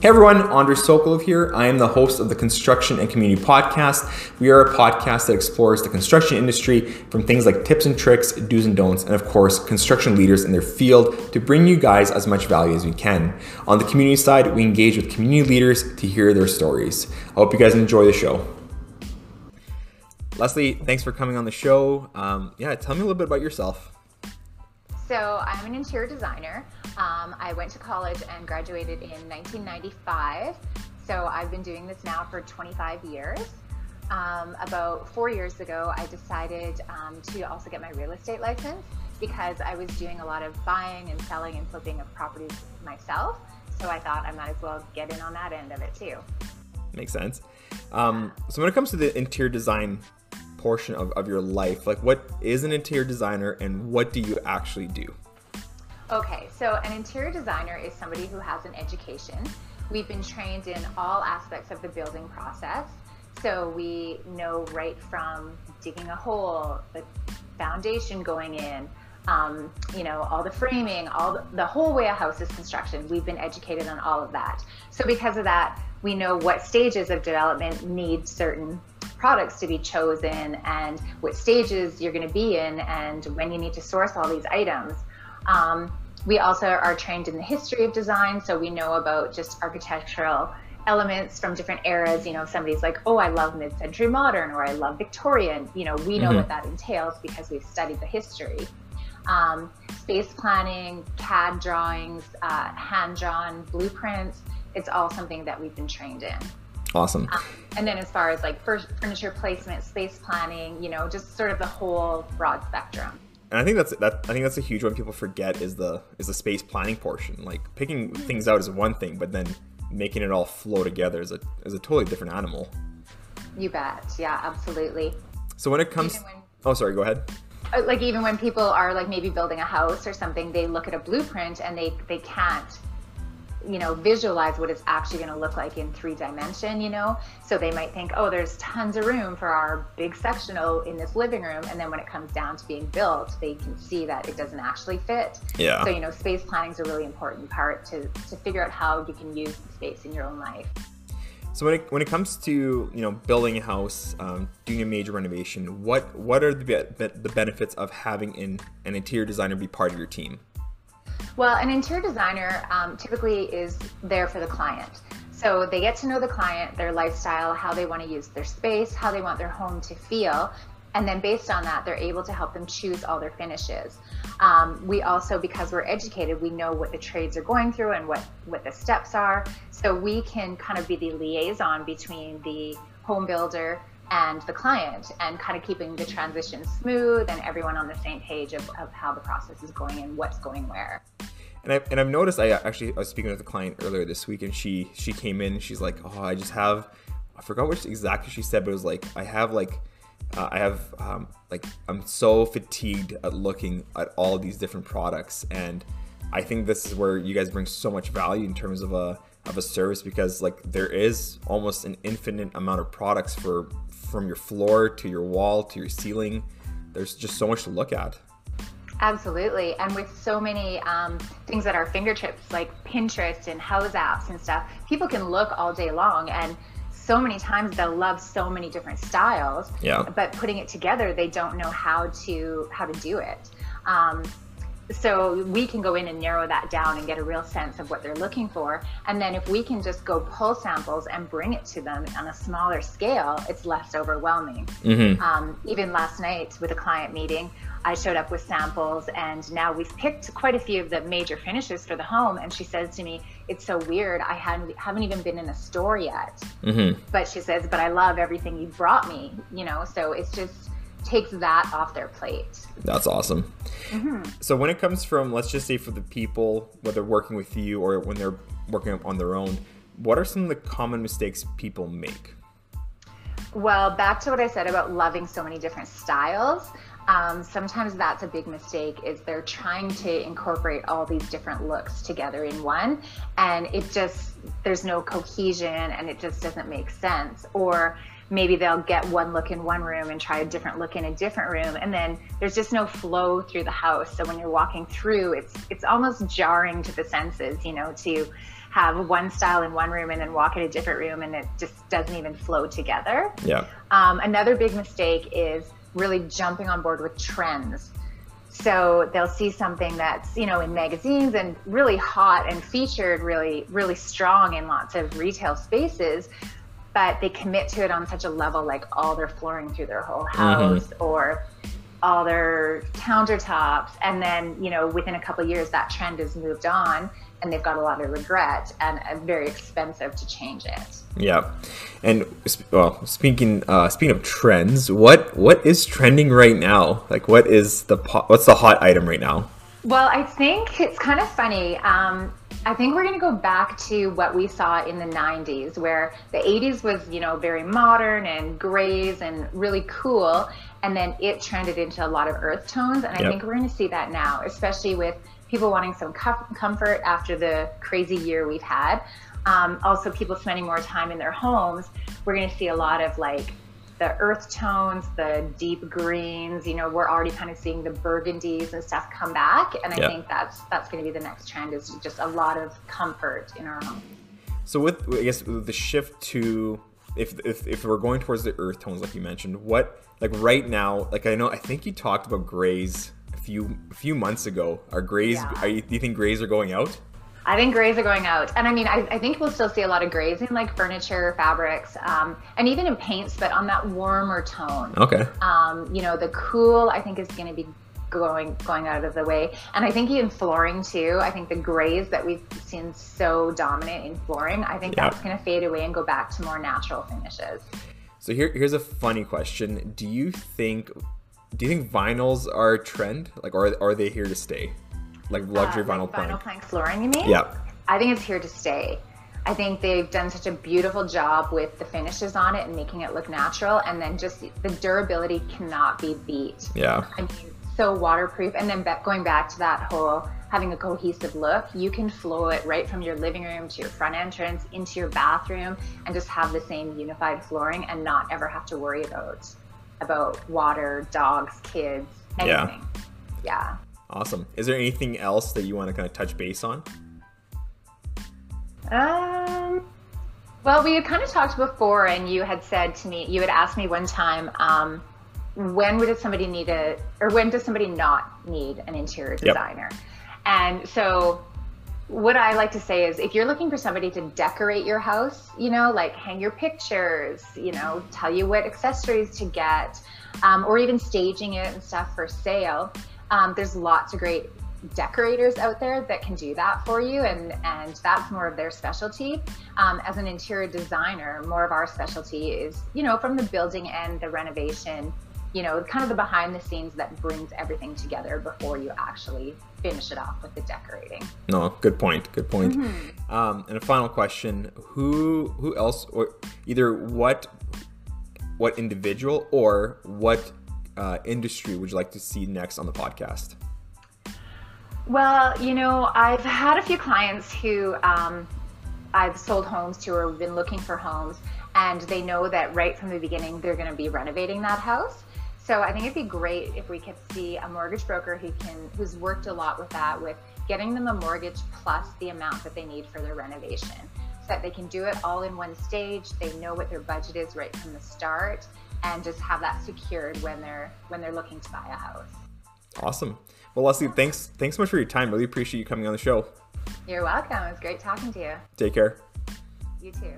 Hey everyone, Andrei Sokolov here. I am the host of the Construction and Community Podcast. We are a podcast that explores the construction industry from things like tips and tricks, do's and don'ts, and of course, construction leaders in their field to bring you guys as much value as we can. On the community side, we engage with community leaders to hear their stories. I hope you guys enjoy the show. Leslie, thanks for coming on the show. Um, yeah, tell me a little bit about yourself. So, I'm an interior designer. Um, I went to college and graduated in 1995. So I've been doing this now for 25 years. Um, about four years ago, I decided um, to also get my real estate license because I was doing a lot of buying and selling and flipping of properties myself. So I thought I might as well get in on that end of it too. Makes sense. Um, so when it comes to the interior design portion of, of your life, like what is an interior designer and what do you actually do? Okay, so an interior designer is somebody who has an education. We've been trained in all aspects of the building process. So we know right from digging a hole, the foundation going in, um, you know, all the framing, all the, the whole way a house is constructed. We've been educated on all of that. So because of that, we know what stages of development need certain products to be chosen and what stages you're going to be in and when you need to source all these items. Um, we also are trained in the history of design, so we know about just architectural elements from different eras. You know, somebody's like, oh, I love mid century modern or I love Victorian. You know, we know mm-hmm. what that entails because we've studied the history. Um, space planning, CAD drawings, uh, hand drawn blueprints, it's all something that we've been trained in. Awesome. Um, and then as far as like furniture placement, space planning, you know, just sort of the whole broad spectrum and I think that's that. I think that's a huge one people forget is the is the space planning portion. Like picking things out is one thing, but then making it all flow together is a is a totally different animal. You bet. Yeah, absolutely. So when it comes, when, oh sorry, go ahead. Uh, like even when people are like maybe building a house or something, they look at a blueprint and they they can't you know visualize what it's actually going to look like in three dimension you know? So they might think oh there's tons of room for our big sectional in this living room. And then when it comes down to being built they can see that it doesn't actually fit. Yeah. So you know space planning is a really important part to to figure out how you can use the space in your own life. So when it, when it comes to you know building a house, um, doing a major renovation, what what are the, the benefits of having an, an interior designer be part of your team? Well, an interior designer um, typically is there for the client. So they get to know the client, their lifestyle, how they want to use their space, how they want their home to feel. And then based on that, they're able to help them choose all their finishes. Um, we also, because we're educated, we know what the trades are going through and what, what the steps are. So we can kind of be the liaison between the home builder and the client and kind of keeping the transition smooth and everyone on the same page of, of how the process is going and what's going where. And, I, and I've noticed I actually I was speaking with a client earlier this week and she she came in she's like oh I just have I forgot what exactly she said but it was like I have like uh, I have um, like I'm so fatigued at looking at all these different products and I think this is where you guys bring so much value in terms of a of a service because like there is almost an infinite amount of products for from your floor to your wall to your ceiling. There's just so much to look at. Absolutely. And with so many um, things at our fingertips, like Pinterest and house apps and stuff, people can look all day long. And so many times they'll love so many different styles. Yeah. But putting it together, they don't know how to how to do it. Um, so we can go in and narrow that down and get a real sense of what they're looking for. And then if we can just go pull samples and bring it to them on a smaller scale it's less overwhelming. Mm-hmm. um, even last night with a client meeting i showed up with samples and now we've picked quite a few of the major finishes for the home. And she says to me it's so weird. I hadn't, haven't even been in a store yet. Mm-hmm. but she says but i love everything you brought me you know? So it's just takes that off their plate. That's awesome. Mm-hmm. So when it comes from, let's just say for the people, whether working with you or when they're working on their own, what are some of the common mistakes people make? Well, back to what I said about loving so many different styles. Um, sometimes that's a big mistake is they're trying to incorporate all these different looks together in one and it just there's no cohesion and it just doesn't make sense or maybe they'll get one look in one room and try a different look in a different room and then there's just no flow through the house so when you're walking through it's it's almost jarring to the senses you know to have one style in one room and then walk in a different room and it just doesn't even flow together. Yeah. Um, another big mistake is really jumping on board with trends. So they'll see something that's, you know, in magazines and really hot and featured really, really strong in lots of retail spaces, but they commit to it on such a level like all their flooring through their whole Mm-hmm. house or all their countertops. And then, you know, within a couple of years, that trend has moved on and they've got a lot of regret and uh, very expensive to change it. Yeah, and well, speaking uh, speaking of trends, what what is trending right now? Like, what is the po- what's the hot item right now? Well, I think it's kind of funny. Um, I think we're going to go back to what we saw in the 90s, where the 80s was, you know, very modern and grays and really cool. And then it trended into a lot of earth tones. And I Yep. think we're going to see that now, especially with people wanting some com- comfort after the crazy year we've had. Um, also, people spending more time in their homes. We're going to see a lot of like the earth tones, the deep greens. You know, we're already kind of seeing the burgundies and stuff come back, and I Yeah. think that's that's going to be the next trend. Is just a lot of comfort in our home. So with I guess with the shift to if if if we're going towards the earth tones, like you mentioned, what like right now, like I know I think you talked about grays a few a few months ago. Are grays? Yeah. Are you, do you think grays are going out? I think grays are going out, and I mean, I, I think we'll still see a lot of grays in like furniture, fabrics, um, and even in paints, but on that warmer tone. Okay. Um, you know, the cool I think is going to be going going out of the way, and I think even flooring too. I think the grays that we've seen so dominant in flooring, I think Yeah. that's going to fade away and go back to more natural finishes. So here here's a funny question. Do you think do you think vinyls are a trend? Like are are they here to stay? Like luxury Uh, vinyl plank? Vinyl plank flooring, you mean? Yeah. I think it's here to stay. I think they've done such a beautiful job with the finishes on it and making it look natural, and then just the durability cannot be beat. Yeah. I mean, so waterproof. And then going back to that whole having a cohesive look, you can flow it right from your living room to your front entrance into your bathroom, and just have the same unified flooring, and not ever have to worry about about water, dogs, kids, Yeah. anything. Yeah. Awesome. Is there anything else that you want to kind of touch base on? Um, well, we had kind of talked before, and you had said to me, you had asked me one time, um, when would somebody need a, or when does somebody not need an interior Yep. designer? And so, what I like to say is, if you're looking for somebody to decorate your house, you know, like hang your pictures, you know, tell you what accessories to get, um, or even staging it and stuff for sale, um, there's lots of great decorators out there that can do that for you and and that's more of their specialty um, as an interior designer more of our specialty is you know from the building and the renovation you know kind of the behind the scenes that brings everything together before you actually finish it off with the decorating No, good point. Good point. Um, and a final question: Who who else, or either what what individual or what uh, industry would you like to see next on the podcast? Well, you know, I've had a few clients who um, I've sold homes to or been looking for homes, and they know that right from the beginning they're going to be renovating that house. So I think it'd be great if we could see a mortgage broker who can, who's worked a lot with that, with getting them a mortgage plus the amount that they need for their renovation, so that they can do it all in one stage. They know what their budget is right from the start, and just have that secured when they're when they're looking to buy a house. Awesome. Well, Leslie, thanks thanks so much for your time. Really appreciate you coming on the show. You're welcome. It was great talking to you. Take care. You too.